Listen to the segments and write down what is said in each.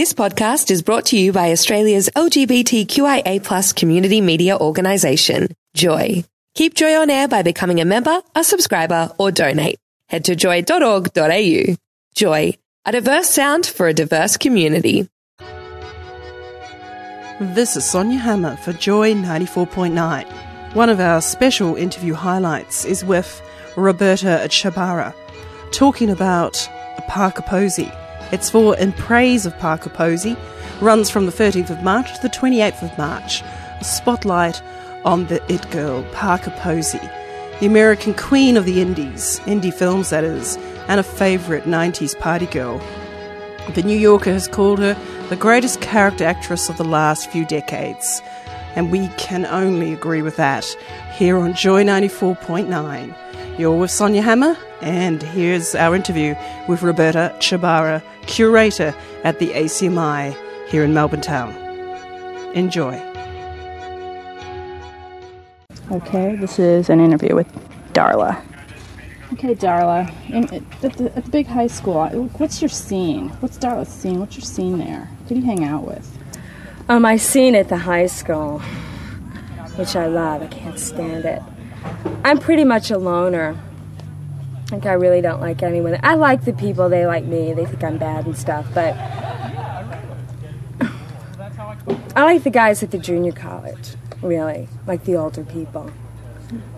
This podcast is brought to you by Australia's LGBTQIA plus community media organisation, Joy. Keep Joy on air by becoming a member, a subscriber, or donate. Head to joy.org.au. Joy, a diverse sound for a diverse community. This is Sonia Hammer for Joy 94.9. One of our special interview highlights is with Roberta Ciabarra, talking about Parker Posey. It's for In Praise of Parker Posey, runs from the 13th of March to the 28th of March. Spotlight on the It Girl, Parker Posey, the American queen of the indies, indie films that is, and a favourite 90s party girl. The New Yorker has called her the greatest character actress of the last few decades. And we can only agree with that here on Joy 94.9. You're with Sonia Hammer, and here's our interview with Roberta Ciabarra, curator at the ACMI here in Melbourne Town. Enjoy. Okay, this is an interview with Darla. Okay, Darla, in, at, the, at the big high school, what's your scene? What's Darla's scene? What's your scene there? Who do you hang out with? Um, I scene at the high school, which I love. I can't stand it. I'm pretty much a loner. Like I really don't like anyone. I like the people. They like me. They think I'm bad and stuff. But I like the guys at the junior college. Really, like the older people.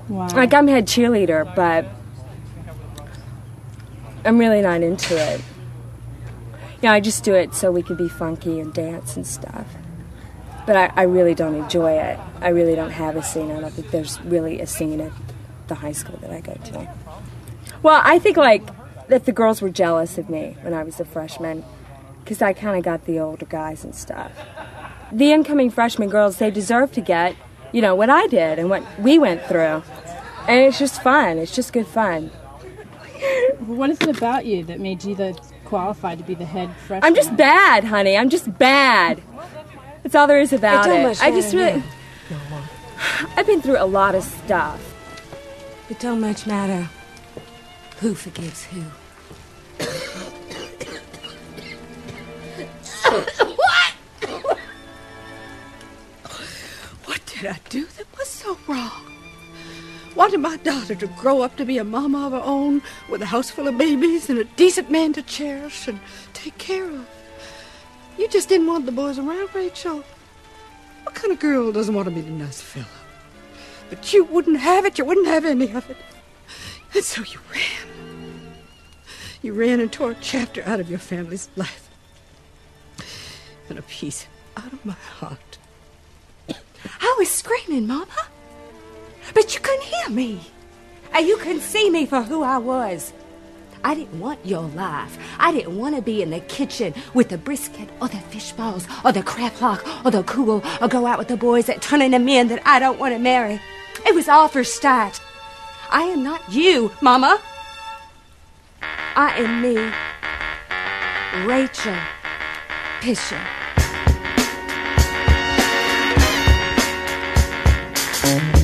Wow. Like I'm head cheerleader, but I'm really not into it. Yeah, I just do it so we can be funky and dance and stuff. But I, I really don't enjoy it. I really don't have a scene. I don't think there's really a scene at the high school that I go to. Well, I think like that the girls were jealous of me when I was a freshman because I kind of got the older guys and stuff. The incoming freshman girls, they deserve to get, you know, what I did and what we went through. And it's just fun. It's just good fun. What is it about you that made you the qualified to be the head freshman? I'm just bad, honey. I'm just bad. That's all there is about don't it. much I just matter, really, I've been through a lot of stuff. It don't much matter who forgives who. what? What did I do that was so wrong? Wanted my daughter to grow up to be a mama of her own with a house full of babies and a decent man to cherish and take care of. You just didn't want the boys around, Rachel. What kind of girl doesn't want to be the nice fellow? But you wouldn't have it. You wouldn't have any of it. And so you ran. You ran and tore a chapter out of your family's life. And a piece out of my heart. I was screaming, Mama. But you couldn't hear me. And you couldn't see me for who I was. I didn't want your life. I didn't want to be in the kitchen with the brisket or the fish balls or the crab hock or the kugel or go out with the boys that turn into men that I don't want to marry. It was all for start. I am not you, Mama. I am me, Rachel Pisher. I've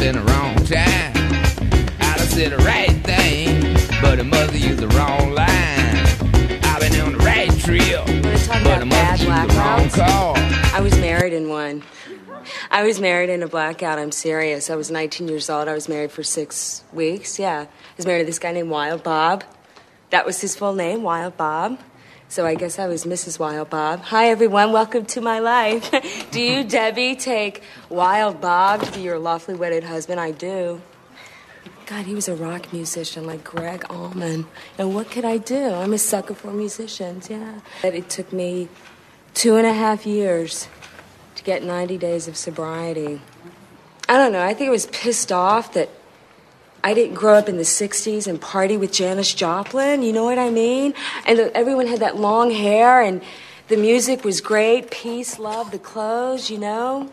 but it must have been the wrong time. I'd have said the right thing, but it must have used the wrong line. I've been on the right talk but it must have used the wrong call. I was married in one. I was married in a blackout. I'm serious. I was 19 years old. I was married for six weeks. Yeah. I was married to this guy named Wild Bob. That was his full name, Wild Bob. So I guess I was Mrs. Wild Bob. Hi, everyone. Welcome to my life. do you, Debbie, take Wild Bob to be your lawfully wedded husband? I do. God, he was a rock musician like Gregg Allman. And what could I do? I'm a sucker for musicians, yeah. But it took me two and a half years to get 90 days of sobriety. I don't know. I think I was pissed off that I didn't grow up in the 60s and party with Janis Joplin. You know what I mean? And everyone had that long hair and the music was great. Peace, love, the clothes, you know?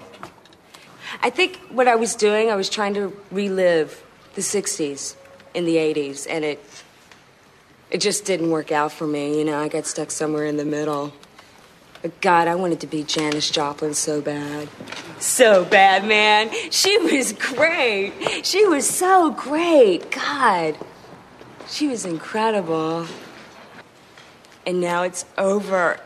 I think what I was doing, I was trying to relive the 60s in the 80s, and it it just didn't work out for me. You know, I got stuck somewhere in the middle. But God, I wanted to be Janis Joplin so bad. So bad, man. She was great. She was so great. God. She was incredible. And now it's over.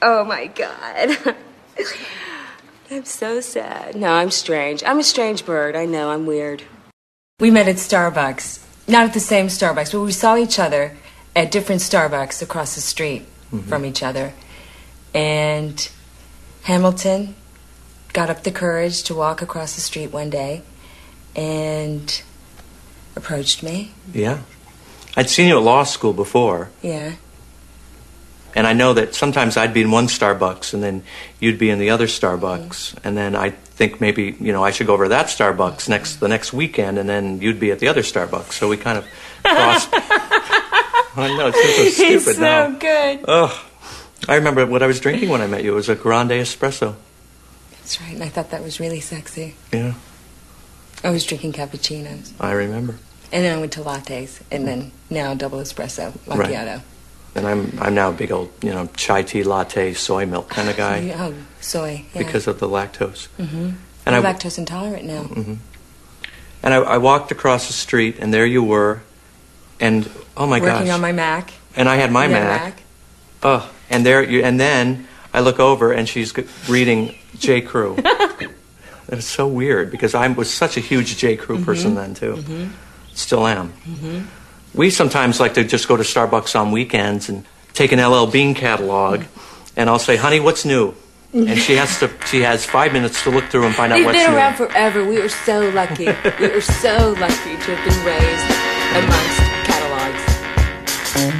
Oh my God. I'm so sad. No, I'm strange. I'm a strange bird. I know, I'm weird. We met at Starbucks. Not at the same Starbucks, but we saw each other at different Starbucks across the street mm-hmm. from each other. And Hamilton got up the courage to walk across the street one day and approached me. Yeah. I'd seen you at law school before, Yeah. and I know that sometimes I'd be in one Starbucks and then you'd be in the other Starbucks, mm-hmm. and then I think maybe you know I should go over to that Starbucks next the next weekend, and then you'd be at the other Starbucks. So we kind of crossed. I know it's so stupid It's so now. good. Oh, I remember what I was drinking when I met you. It was a grande espresso. That's right, and I thought that was really sexy. Yeah, I was drinking cappuccinos. I remember. And then I went to lattes, and then now double espresso Right. macchiato. And I'm I'm now a big old you know chai tea latte soy milk kind of guy Oh, soy. Yeah. because of the lactose. mm-hmm. And I'm I lactose intolerant now. Mm-hmm. And I, I walked across the street, and there you were, and oh my Working gosh! on my Mac. and I had my a Mac. Oh, and there you, and then I look over, and she's reading J. Crew. it was so weird because I was such a huge J. Crew person then too. Mm-hmm. Still am. Mm-hmm. We sometimes like to just go to Starbucks on weekends and take an LL Bean catalog, and I'll say, "Honey, what's new?" And she has to. She has five minutes to look through and find out They've what's been new. around forever. We were so lucky. we were so lucky to have been raised amongst catalogs.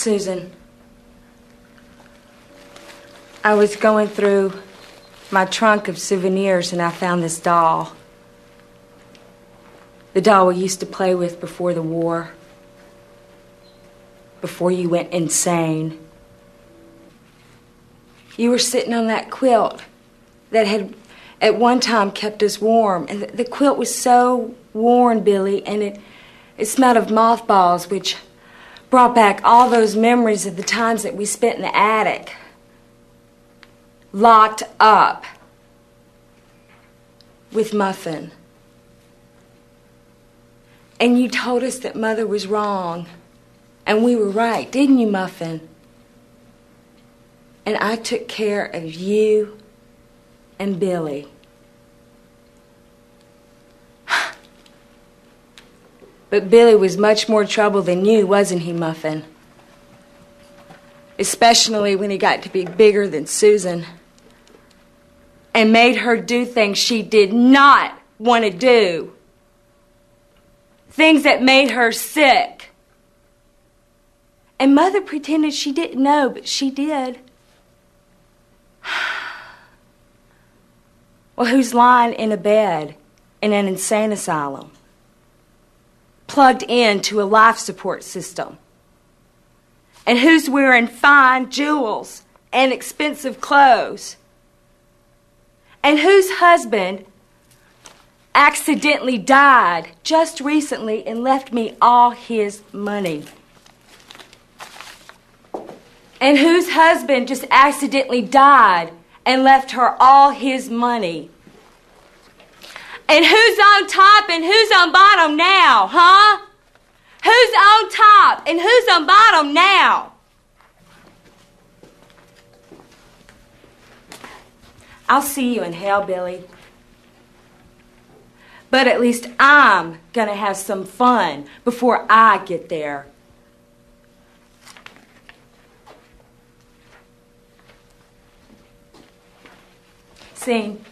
Susan. I was going through my trunk of souvenirs and I found this doll. The doll we used to play with before the war, before you went insane. You were sitting on that quilt that had at one time kept us warm. And the, quilt was so worn, Billy, and it, it smelled of mothballs, which brought back all those memories of the times that we spent in the attic, locked up with Muffin. And you told us that Mother was wrong, and we were right, didn't you, Muffin? And I took care of you and Billy. But Billy was much more trouble than you, wasn't he, Muffin? Especially when he got to be bigger than Susan and made her do things she did not want to do. Things that made her sick. And Mother pretended she didn't know, but she did. Well, who's lying in a bed in an insane asylum? Plugged into a life support system? And who's wearing fine jewels and expensive clothes? And whose husband accidentally died just recently and left me all his money? And whose husband just accidentally died and left her all his money? And who's on top and who's on bottom now, huh? Who's on top and who's on bottom now? I'll see you in hell, Billy. But at least I'm going to have some fun before I get there. Scene.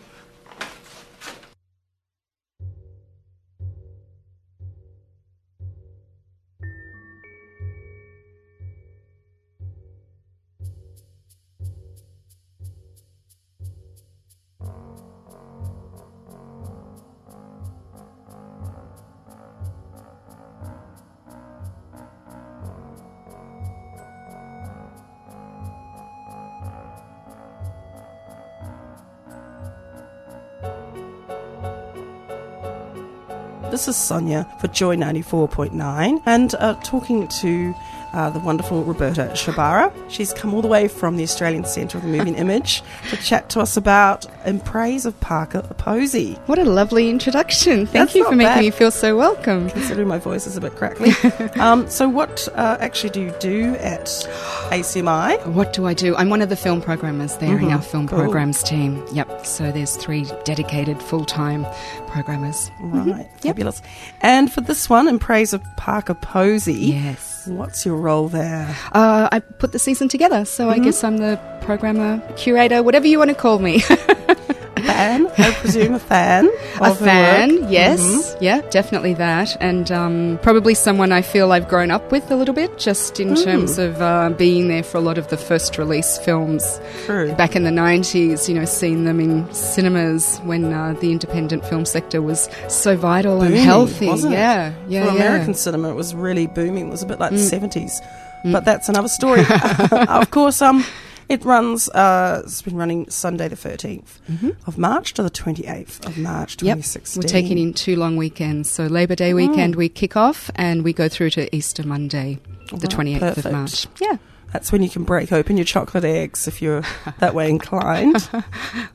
This is Sonia for Joy 94.9 and uh, talking to uh, the wonderful Roberta Ciabarra. She's come all the way from the Australian Centre of the Moving Image to chat to us about In Praise of Parker Posey. What a lovely introduction. Thank That's you for making bad. me feel so welcome. Considering my voice is a bit crackly. um, so, what uh, actually do you do at ACMI? What do I do? I'm one of the film programmers there in Mhm. our film Cool. programs team. Yep. So there's three dedicated full time programmers. Right, fabulous. And for this one, In Praise of Parker Posey, Yes. what's your role there? Uh, I put the season together, so I Mhm. guess I'm the programmer, curator, whatever you want to call me. Fan, I presume a fan. a fan, yes, Mhm. yeah, definitely that, and um, probably someone I feel I've grown up with a little bit, just in Mm. terms of uh, being there for a lot of the first release films True. back in the '90s. You know, seeing them in cinemas when uh, the independent film sector was so vital and healthy. yeah, yeah, For yeah. American cinema, it was really booming. It was a bit like Mm. the seventies, but that's another story. of course, um, it runs. Uh, it's been running Sunday the 13th of March to the twenty eighth of March, Mm-hmm. Yep, twenty sixteen. we're taking in two long weekends. So Labor Day weekend we kick off, and we go through to Easter Monday, the Right, twenty eighth perfect. of March. Yeah. That's when you can break open your chocolate eggs if you're that way inclined.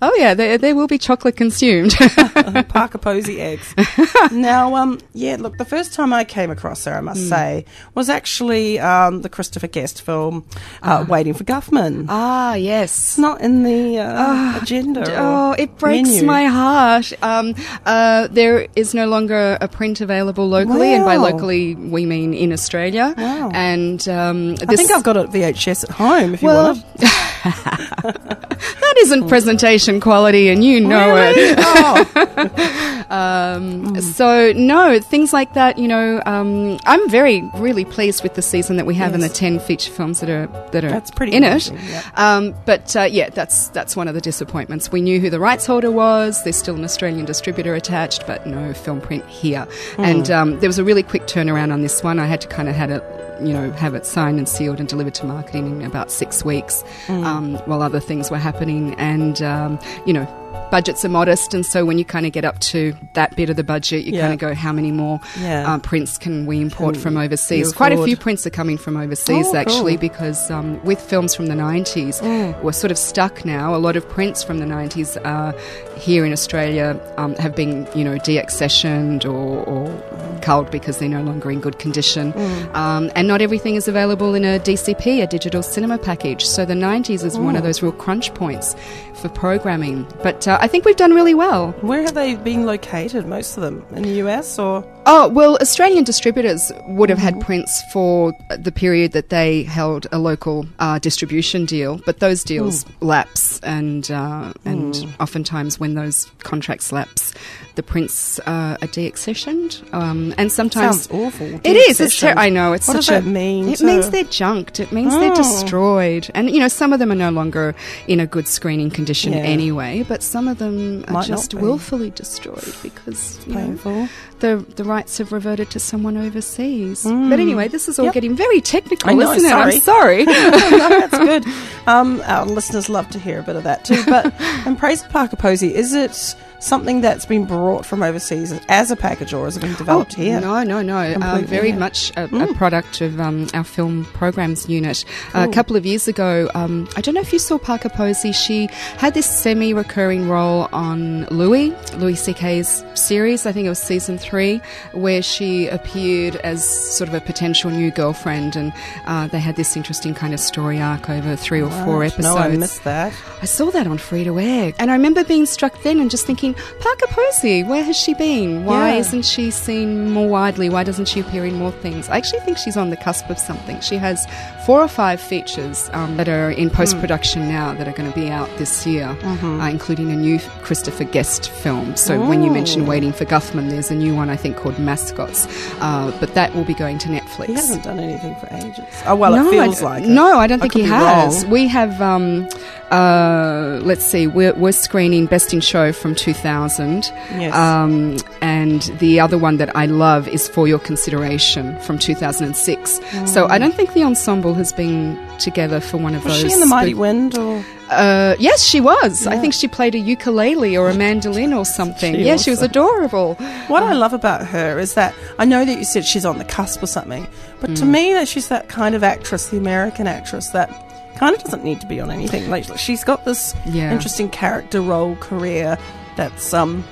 Oh yeah, there, there will be chocolate consumed. Parker Posey eggs. now, um, yeah, look, the first time I came across her, I must Mm. say, was actually um, the Christopher Guest film, uh, Waiting for Guffman. ah, yes. It's not in the uh, agenda. Oh, it breaks menu. my heart. Um, uh, there is no longer a print available locally, and by locally we mean in Australia. Wow. And um, I think I've got it VHS at home if you well, want that isn't presentation quality, and you know Really? it. Oh. Um, So no, things like that. You know, um, I'm very really pleased with the season that we have and the ten feature films that are that are That's pretty in it. yeah. Um, but uh, yeah, that's that's one of the disappointments. We knew who the rights holder was. There's still an Australian distributor attached, but no film print here. Hmm. And um, there was a really quick turnaround on this one. I had to kind of had it. You know, have it signed and sealed and delivered to marketing in about six weeks, Hmm. um, while other things were happening. And um, you know, budgets are modest, and so when you kind of get up to that bit of the budget, you Yeah. kind of go, how many more Yeah. uh, prints can we import Can from overseas? Quite a few prints are coming from overseas Oh, actually, cool. because um, with films from the 90s, we're sort of stuck now. A lot of prints from the 90s are here in Australia um, have been, you know, deaccessioned or, or culled because they're no longer in good condition. Um, and not everything is available in a DCP, a digital cinema package. So the 90s is one of those real crunch points for programming. But uh, I think we've done really well. Where have they been located, most of them? In the US or? Oh, well, Australian distributors would have had prints for the period that they held a local uh, distribution deal, but those deals lapse, and uh, and oftentimes when those contracts lapse, the prints uh, are deaccessioned, um, and sometimes Sounds awful. it is. It's ter- I know. It's What such does a. that mean It to- means they're junked. It means they're Oh. destroyed, and you know some of them are no longer in a good screening condition Yeah. anyway. But some of them are Might not just willfully destroyed because you know, Painful. the the rights have reverted to someone overseas. Mm. But anyway, this is all Yep. getting very technical, I know, isn't it? I'm sorry. sorry. no, that's good. Um, our listeners love to hear a bit of that too. But in Praise of Parker Posey, is it something that's been brought from overseas as a package or has it been developed here? No, no, no. Uh, very here. much a, a Mm. product of um, our film programs unit. Uh, a couple of years ago, um, I don't know if you saw Parker Posey. She had this semi-recurring role on Louie, Louis C.K.'s series. I think it was season three, where she appeared as sort of a potential new girlfriend, and uh, they had this interesting kind of story arc over three or four episodes. No, I missed that. I saw that on free to air, and I remember being struck then and just thinking, Parker Posey, where has she been? Why Yeah. isn't she seen more widely? Why doesn't she appear in more things? I actually think she's on the cusp of something. She has four or five features um, that are in post production now that are going to be out this year, uh, including a new Christopher Guest film. So when you mentioned Waiting for Guffman, there's a new one I think called Mascots, uh, but that will be going to Netflix. He hasn't done anything for ages. Oh well, no, it feels I, like it. no, I don't think he has. wrong. We have, um, uh, let's see, we're, we're screening Best in Show from 2000. Yes. Um, and the other one that I love is For Your Consideration from 2006. So I don't think the ensemble has been together for one of Was those. she in the Mighty spook- Wind or? uh, yes, she was. I think she played a ukulele or a mandolin or something. She yeah, she was adorable. What I love about her is that I know that you said she's on the cusp or something, but Mm. to me, that she's that kind of actress, the American actress that kind of doesn't need to be on anything. Like she's got this Yeah. interesting character role career that's um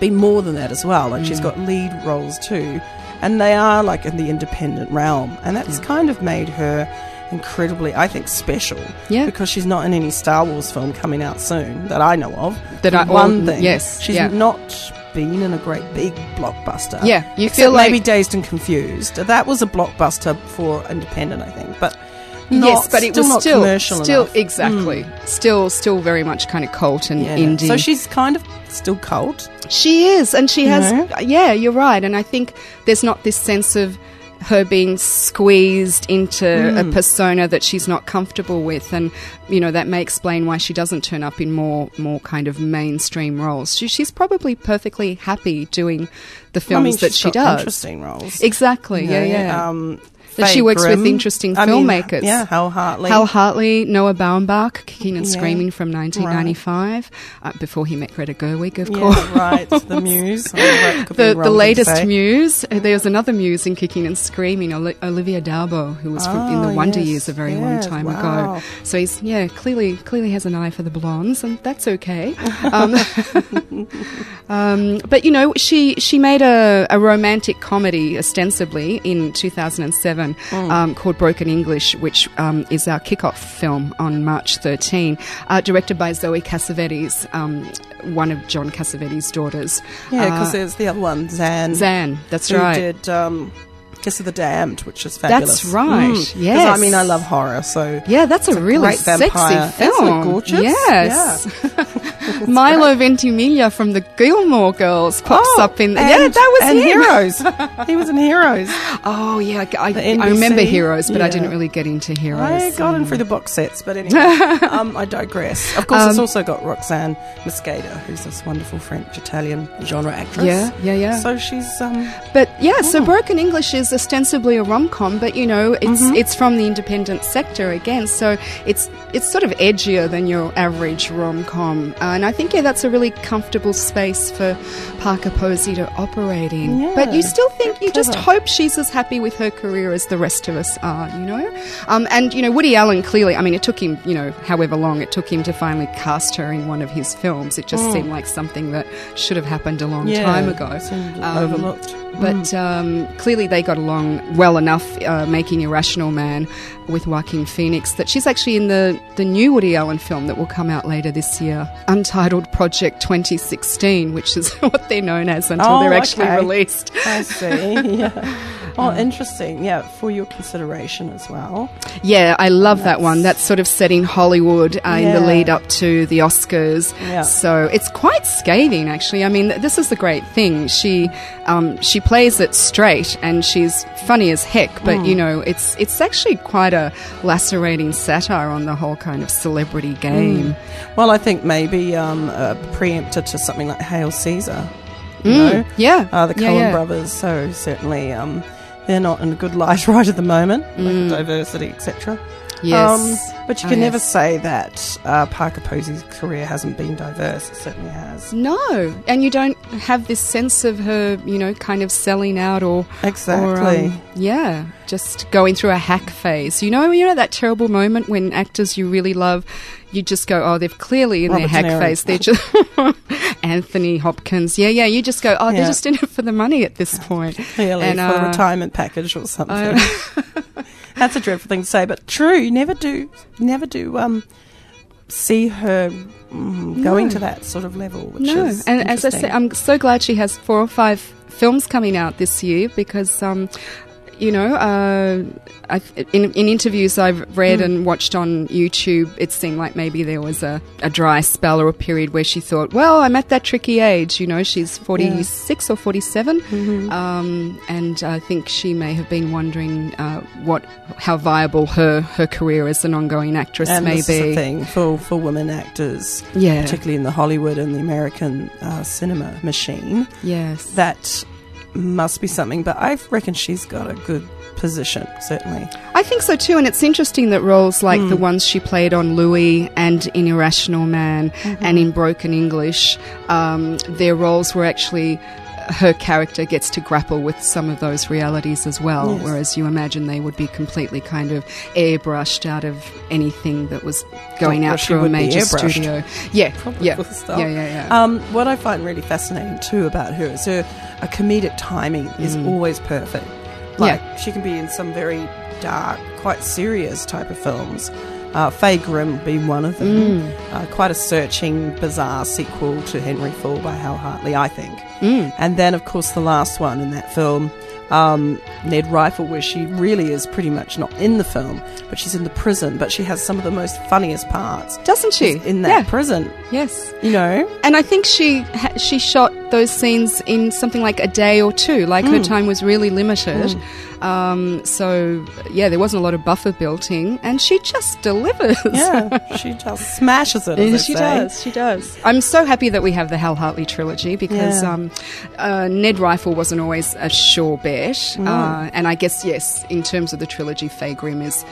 been more than that as well. Like she's got lead roles too, and they are like in the independent realm, and that's kind of made her incredibly, I think, special. Yeah. because she's not in any Star Wars film coming out soon that I know of. That I- one thing, yes, she's yeah. not been in a great big blockbuster. Yeah, you feel like- maybe Dazed and Confused. That was a blockbuster for independent, I think, but not, yes, but it was still commercial still enough. exactly still still very much kind of cult and Yeah. indie. So she's kind of still cult. She is, and she has. Yeah, you're right, and I think there's not this sense of her being squeezed into Hmm. a persona that she's not comfortable with, and you know that may explain why she doesn't turn up in more more kind of mainstream roles. She, she's probably perfectly happy doing the films I mean, that she does. Interesting roles. Exactly. You yeah, yeah. Um, that she works Grimm. with interesting I mean, filmmakers. yeah, Hal Hartley. Hal Hartley, Noah Baumbach, Kicking and Yeah. Screaming from 1995, uh, before he met Greta Gerwig, of course. Right. The Muse. Oh, that could be the, the latest muse. Uh, There's another muse in Kicking and Screaming, Oli- Olivia d'Abo, who was from, in the Oh, Wonder yes, Years a very long time wow. ago. So he's yeah clearly clearly has an eye for the blondes, and that's okay. Um, um, but you know, she she made a, a romantic comedy ostensibly in 2007 Hmm. um, called Broken English, which um, is our kickoff film on March 13, uh, directed by Zoe Cassavetes, um, one of John Cassavetes' daughters. Yeah, because Uh, there's the other one, Xan. Xan, that's who right. did um, Kiss of the Damned, which is fabulous. That's right, Because yes. I mean, I love horror, so Yeah, that's a a really great sexy vampire. film. Isn't it gorgeous? Yes. Milo Ventimiglia from the Gilmore Girls pops Oh, up in. and- yeah, that was and. Heroes. he was in Heroes. Oh yeah, I, I remember Heroes, but I didn't really get into Heroes. I got in through the box sets, but anyway, um, I digress. Of course, it's Um, also got Roxane Mesquida, who's this wonderful French Italian genre actress. Yeah, yeah, yeah. So she's um, But yeah, so Broken English is ostensibly a rom com, but you know, it's Mm-hmm. it's from the independent sector again, so it's it's sort of edgier than your average rom com, and I think yeah, that's a really comfortable space for Parker Posey to operate in. Yeah, but you still think you just hope she's as happy with her career as the rest of us are, you know. Um, and you know, Woody Allen clearly, I mean, it took him, you know, however long it took him to finally cast her in one of his films. It just seemed like something that should have happened a long Mm. yeah, time ago. Um, overlooked. But um, clearly, they got along well enough uh, making Irrational Man with Joaquin Phoenix that she's actually in the, the new Woody Allen film that will come out later this year, Untitled Project 2016, which is what they're known as until Oh, they're actually okay. released. I see. Yeah. Oh, interesting. Yeah, for your consideration as well. Yeah, I love that one. That's sort of set in Hollywood uh, in the lead up to the Oscars. Yeah. So it's quite scathing, actually. I mean, this is the great thing. She um, she plays it straight, and she's funny as heck. But Hmm. you know, it's it's actually quite a lacerating satire on the whole kind of celebrity game. Well, I think maybe um, a preemptor to something like Hail Caesar. You Mm, yeah. Uh, the Yeah, Coen yeah. brothers. So certainly um, they're not in a good light right at the moment, Mm. like diversity, etc. Yes. but you Oh, can never yes. say that uh, Parker Posey's career hasn't been diverse. It certainly has. No, and you don't have this sense of her, you know, kind of selling out or Exactly. or, um, yeah, just going through a hack phase. You know, you know that terrible moment when actors you really love, you just go, oh, they're clearly in Robert their hack phase. They're just Anthony Hopkins. Yeah, yeah. You just go, oh, they're just in it for the money at this point. Clearly, And, for the uh, retirement package or something. I- That's a dreadful thing to say, but true. You never do, never do um, see her mm, going No. to that sort of level. Which no, is and as I said, I'm so glad she has four or five films coming out this year because, um, you know, uh, I've, in, in interviews I've read Mm. and watched on YouTube, it seemed like maybe there was a, a dry spell or a period where she thought, well, I'm at that tricky age. You know, she's 46 or 47. Mm-hmm. Um, and I think she may have been wondering uh, what, how viable her, her career as an ongoing actress and may be. thing for, for women actors, Yeah. particularly in the Hollywood and the American uh, cinema machine. Yes. That must be something, but I reckon she's got a good position, certainly. I think so too, and it's interesting that roles like Hmm. the ones she played on Louie and in Irrational Man Mm-hmm. and in Broken English, um, their roles were actually her character gets to grapple with some of those realities as well. Yes. Whereas you imagine they would be completely kind of airbrushed out of anything that was going Well, out through a major studio. Yeah, Probably yeah, yeah, yeah, yeah. Um, what I find really fascinating too about her is her a comedic timing is Mm. always perfect. Like she can be in some very dark, quite serious type of films. Uh, Fay Grim being one of them. Mm. Uh, quite a searching, bizarre sequel to Henry Fool by Hal Hartley, I think. Mm. And then, of course, the last one in that film, um, Ned Rifle, where she really is pretty much not in the film, but she's in the prison. But she has some of the most funniest parts, doesn't she? In that Yeah. prison, Yes. you know. And I think she ha- she shot those scenes in something like a day or two. Like her Mm. time was really limited. Um, so yeah, there wasn't a lot of buffer built in, and she just delivers. Yeah, she just smashes it. She say. does. She does. I'm so happy that we have the Hal Hartley trilogy because Yeah. um, uh, Ned Rifle wasn't always a sure bet, Mm. uh, and I guess yes, in terms of the trilogy, Fay Grim is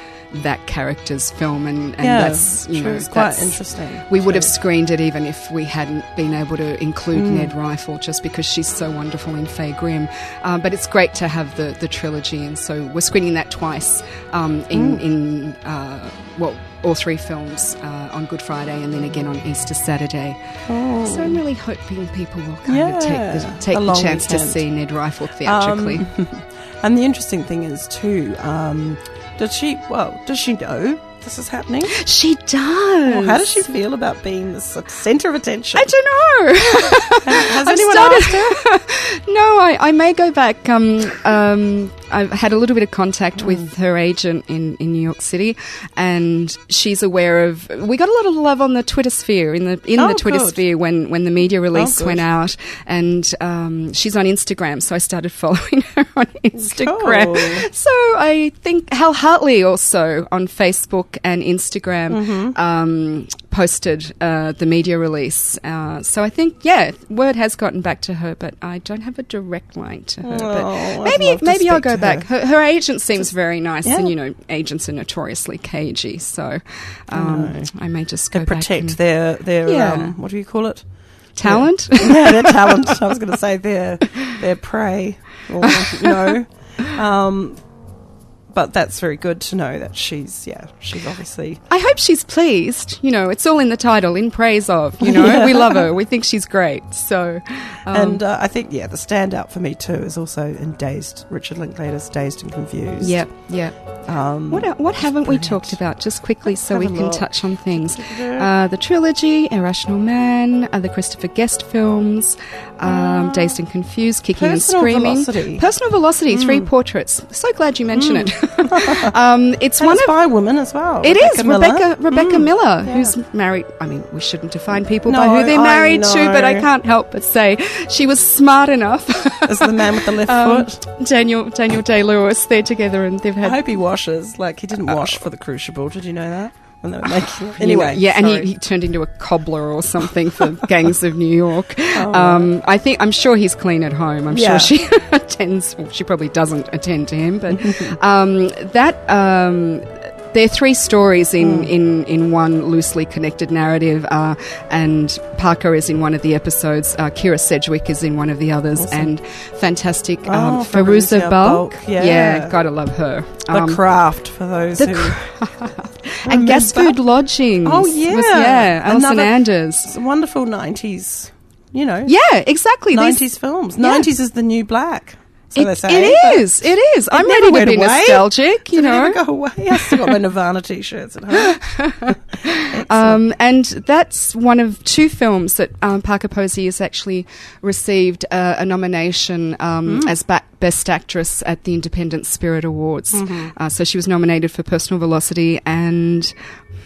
that character's film, and, and Yeah, that's you she know was quite interesting, We would have screened it even if we hadn't been able to include Mm. Ned Rifle, just because she's so wonderful in Fay Grim. Uh, but it's great to have the the trilogy, and so we're screening that twice um, in Mm. in uh, well all three films uh, on Good Friday and then again on Easter Saturday. Oh. So I'm really hoping people will kind of take the, take the chance to see Ned Rifle theatrically. Um, and the interesting thing is too, um, does she? Well, does she know this is happening? She does. Well, how does she feel about being the centre of attention? I don't know. Has I've anyone started- asked her? no, I, I may go back. Um, um, I've had a little bit of contact with her agent in, in New York City, and she's aware of. We got a lot of love on the Twitter sphere in the in Oh, the Twitter good. sphere when when the media release good. went out, and um, she's on Instagram, so I started following her on Instagram. Cool. So I think Hal Hartley also on Facebook and Instagram Mm-hmm. um, posted uh, the media release. Uh, so I think yeah, word has gotten back to her, but I don't have a direct line to her. Oh, but maybe maybe I'll go back. her. Her, her agent seems very nice, Yeah. and you know agents are notoriously cagey. So um, I may just go They back protect and- their their Yeah. um, what do you call it? talent. yeah, their talent. I was going to say their their prey, or you know. Um, but that's very good to know that she's yeah she's obviously I hope she's pleased. You know, it's all in the title, in praise of. You know, Yeah. we love her. We think she's great. So, um, and uh, I think yeah the standout for me too is also in Dazed Richard Linklater's Dazed and Confused. yeah yep. Um, What what haven't we talked about? Just quickly, so we can look. touch on things. Uh, the trilogy, Irrational Man, uh, the Christopher Guest films, um, Dazed and Confused, Kicking and Screaming, Velocity. Personal Velocity, three portraits. So glad you mention it. um, it's and one it's of by a woman as well. It Rebecca is Miller. Rebecca Rebecca Mm. Miller, Yeah. who's married. I mean, we shouldn't define people by who they're married to, but I can't help but say she was smart enough. As the man with the left Um, foot. Daniel Daniel Day Lewis. They're together, and they've had. I hope he washes. Like he didn't wash for the Crucible. Did you know that? When they were making it? Anyway, yeah, and he, he turned into a cobbler or something for Gangs of New York. Oh. Um, I think I'm sure he's clean at home. I'm Yeah. sure she attends. Well, she probably doesn't attend to him, but um, that. Um, there are three stories in, Hmm. in, in one loosely connected narrative, uh, and Parker is in one of the episodes. Uh, Kyra Sedgwick is in one of the others, Awesome. and fantastic um, Oh, Fairuza Balk. Balk, yeah. gotta love her. the Um, craft for those the who and Gas remember. Food Lodgings. Oh was- yeah, yeah, Allison Anders. Wonderful nineties. You know, Yeah, exactly. Nineties films. Yeah. Nineties is the new black. So It- say. it is. It is. I'm ready to be away. nostalgic. You it know. ever go away? I still got my Nirvana t-shirts at home. Um, and that's one of two films that um, Parker Posey has actually received uh, a nomination um, Mm. as ba- Best Actress at the Independent Spirit Awards. Mhm. Uh, so she was nominated for Personal Velocity and.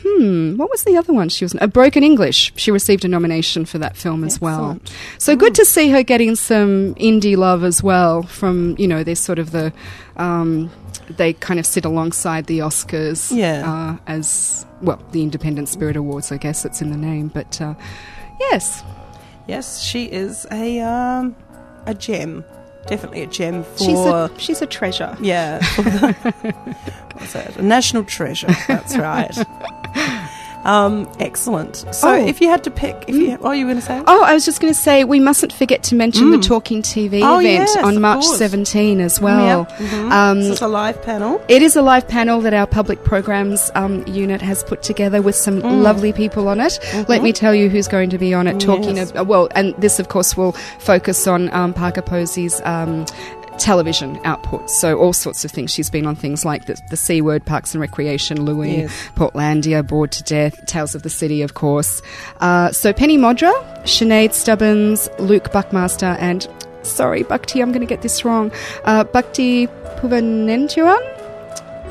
Hmm, what was the other one? She was a Broken English. She received a nomination for that film as well. Excellent. So good to see her getting some indie love as well. From you know, they're sort of the um, they kind of sit alongside the Oscars Yeah. uh, as well the Independent Spirit Awards. I guess it's in the name, but uh, yes, yes, she is a um, a gem. Definitely a gem for. she's a she's a treasure. Yeah. What's that? A national treasure. That's right. Um, excellent. So, Oh. if you had to pick, if you, what are you going to say? Oh, I was just going to say we mustn't forget to mention the Mm. Talking TV Oh, event yes, on March course. 17 as well. Yep. Mhm. Um, so it's a live panel. It is a live panel that our public programs um, unit has put together with some Mm. lovely people on it. Let Mhm. me tell you who's going to be on it. Talking Yes. ab- well, and this of course will focus on um, Parker Posey's. Television output, so all sorts of things. She's been on things like the, the C Word, Parks and Recreation, Louie, Yes. Portlandia, Bored to Death, Tales of the City, of course. Uh, so Penny Modra, Sinead Stubbins, Luke Buckmaster, and sorry, Bhakti, I'm going to get this wrong. Uh, Bhakti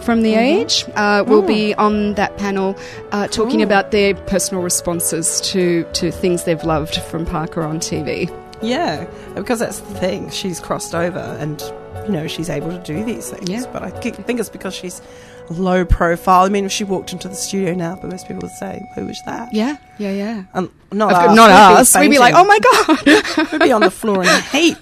from The Age uh, will Oh. be on that panel uh, talking Cool. about their personal responses to, to things they've loved from Parker on TV. Yeah, because that's the thing. She's crossed over and, you know, she's able to do these things. Yeah. But I think it's because she's low profile. I mean, if she walked into the studio now, but most people would say, who was that? Yeah, yeah, yeah. Um, not Of us. not We'd be. We'd be like, oh my God. We'd be on the floor in a heap.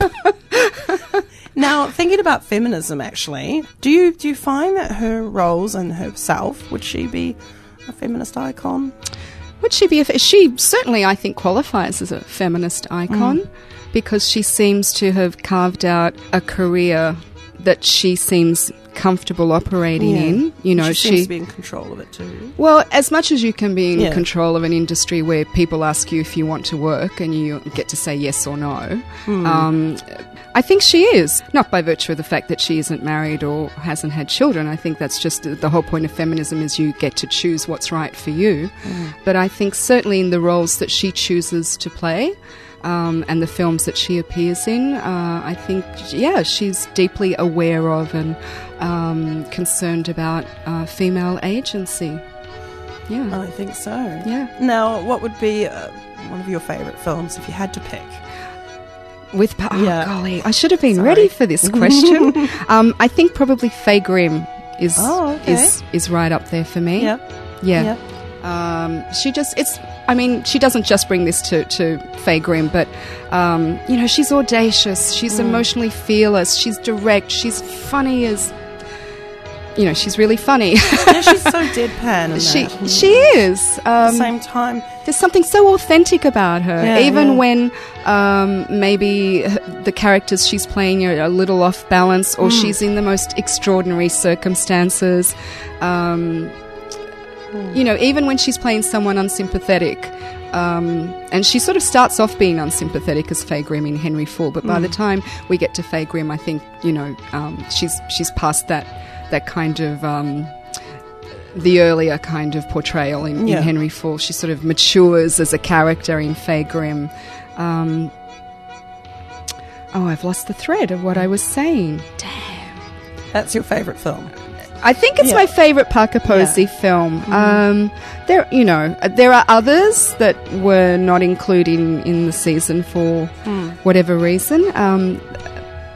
now, thinking about feminism, actually, do you do you find that her roles and herself would she be a feminist icon? Would she be? A, she certainly, I think, qualifies as a feminist icon Mm. because she seems to have carved out a career that she seems comfortable operating Yeah. in. You know, she, she. seems to be in control of it too. well, as much as you can be in Yeah. control of an industry where people ask you if you want to work and you get to say yes or no, Hmm. um, I think she is. Not by virtue of the fact that she isn't married or hasn't had children. I think that's just the whole point of feminism is you get to choose what's right for you. But I think certainly in the roles that she chooses to play. Um, and the films that she appears in, uh, I think, yeah, she's deeply aware of and um, concerned about uh, female agency. Yeah. I think so. Yeah. Now, what would be uh, one of your favourite films if you had to pick? With pa- oh, Yeah. golly, I should have been Sorry. ready for this question. um, I think probably Fay Grim is Oh, okay. is is right up there for me. Yep. Yeah. Yep. Um, she just it's. I mean, she doesn't just bring this to to Fay Grim, but um, you know, she's audacious. She's Mm. emotionally fearless. She's direct. She's funny as. You know, she's really funny. yeah, she's so deadpan. She that. she is. At the Um, same time, there's something so authentic about her, Yeah, even yeah. when um, maybe the characters she's playing are a little off balance, or Mm. she's in the most extraordinary circumstances. Um, You know, even when she's playing someone unsympathetic, um, and she sort of starts off being unsympathetic as Fay Grim in Henry Fool, but by Mm. the time we get to Fay Grim, I think you know um, she's she's past that that kind of. Um, the earlier kind of portrayal in, Yeah. in Henry Fool. She sort of matures as a character in Fay Grim. Um, oh, I've lost the thread of what I was saying. Damn. That's your favourite film. I think it's Yeah. my favourite Parker Posey film. Um, there, you know, there are others that were not included in, in the season for Mm. whatever reason. Um,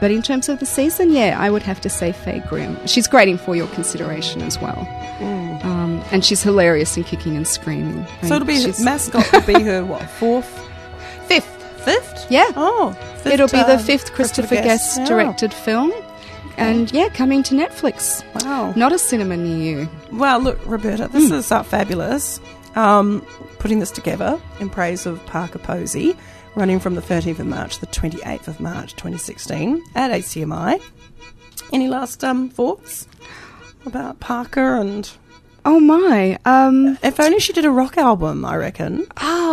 but in terms of the season, yeah, I would have to say Fay Grim. She's great in For Your Consideration as well. Mm. Um, and she's hilarious in Kicking and Screaming. So it'll be mascot will be her what fourth, fifth, fifth? Yeah. Oh, fifth, It'll be the fifth Christopher Guest Yeah. directed film. And yeah, coming to Netflix. Wow. Not a cinema near you. Well, look, Roberta, this is uh, fabulous. Um, putting this together in praise of Parker Posey, running from the 13th of March to the 28th of March 2016 at ACMI. Any last um, thoughts about Parker and. Oh my! Um, if only she did a rock album, I reckon.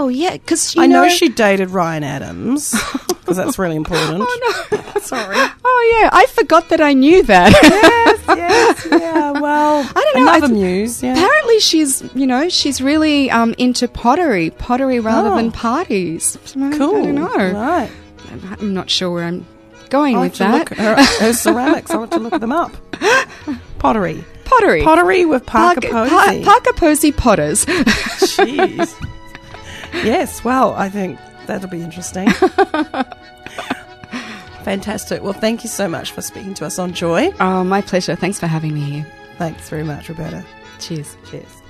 Oh yeah, because I know, she dated Ryan Adams because that's really important. oh no! Sorry. Oh Oh yeah, I forgot that I knew that. yes, yes, yeah. Well, I don't know. Another I th- muse. Yeah. Apparently, she's you know she's really um, into pottery, pottery rather Oh. than parties. So I- Cool. I don't know. Right. I'm not sure where I'm going I with like to that. look her, her ceramics. I want to look them up. Pottery. pottery. Pottery with Parker Parker, Posey. Pa- Parker Posey Potters. Jeez. Yes, well, I think that'll be interesting. Fantastic. Well, thank you so much for speaking to us on Joy. oh, my pleasure. Thanks for having me here. Thanks very much, Roberta. Cheers. Cheers.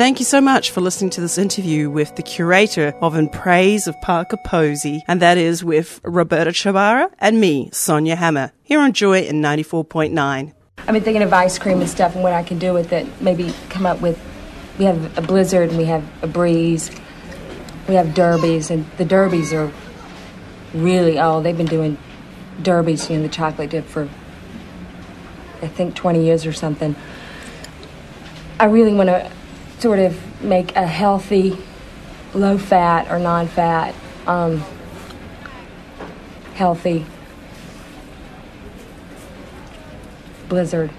Thank you so much for listening to this interview with the curator of In Praise of Parker Posey, and that is with Roberta Ciabarra and me, Sonia Hammer, here on Joy in 94.9. I've been thinking of ice cream and stuff and what I can do with it. Maybe come up with. We have a blizzard and we have a breeze. We have derbies, and the derbies are really oh, they've been doing derbies, you know, the chocolate dip for I think 20 years or something. I really want to sort of make a healthy, low fat or non fat, um, healthy blizzard.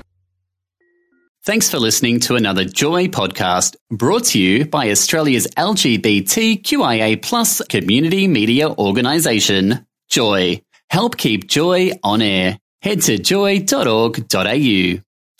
Thanks for listening to another Joy podcast brought to you by Australia's LGBTQIA plus community media organisation, Joy. Help keep Joy on air. Head to joy.org.au.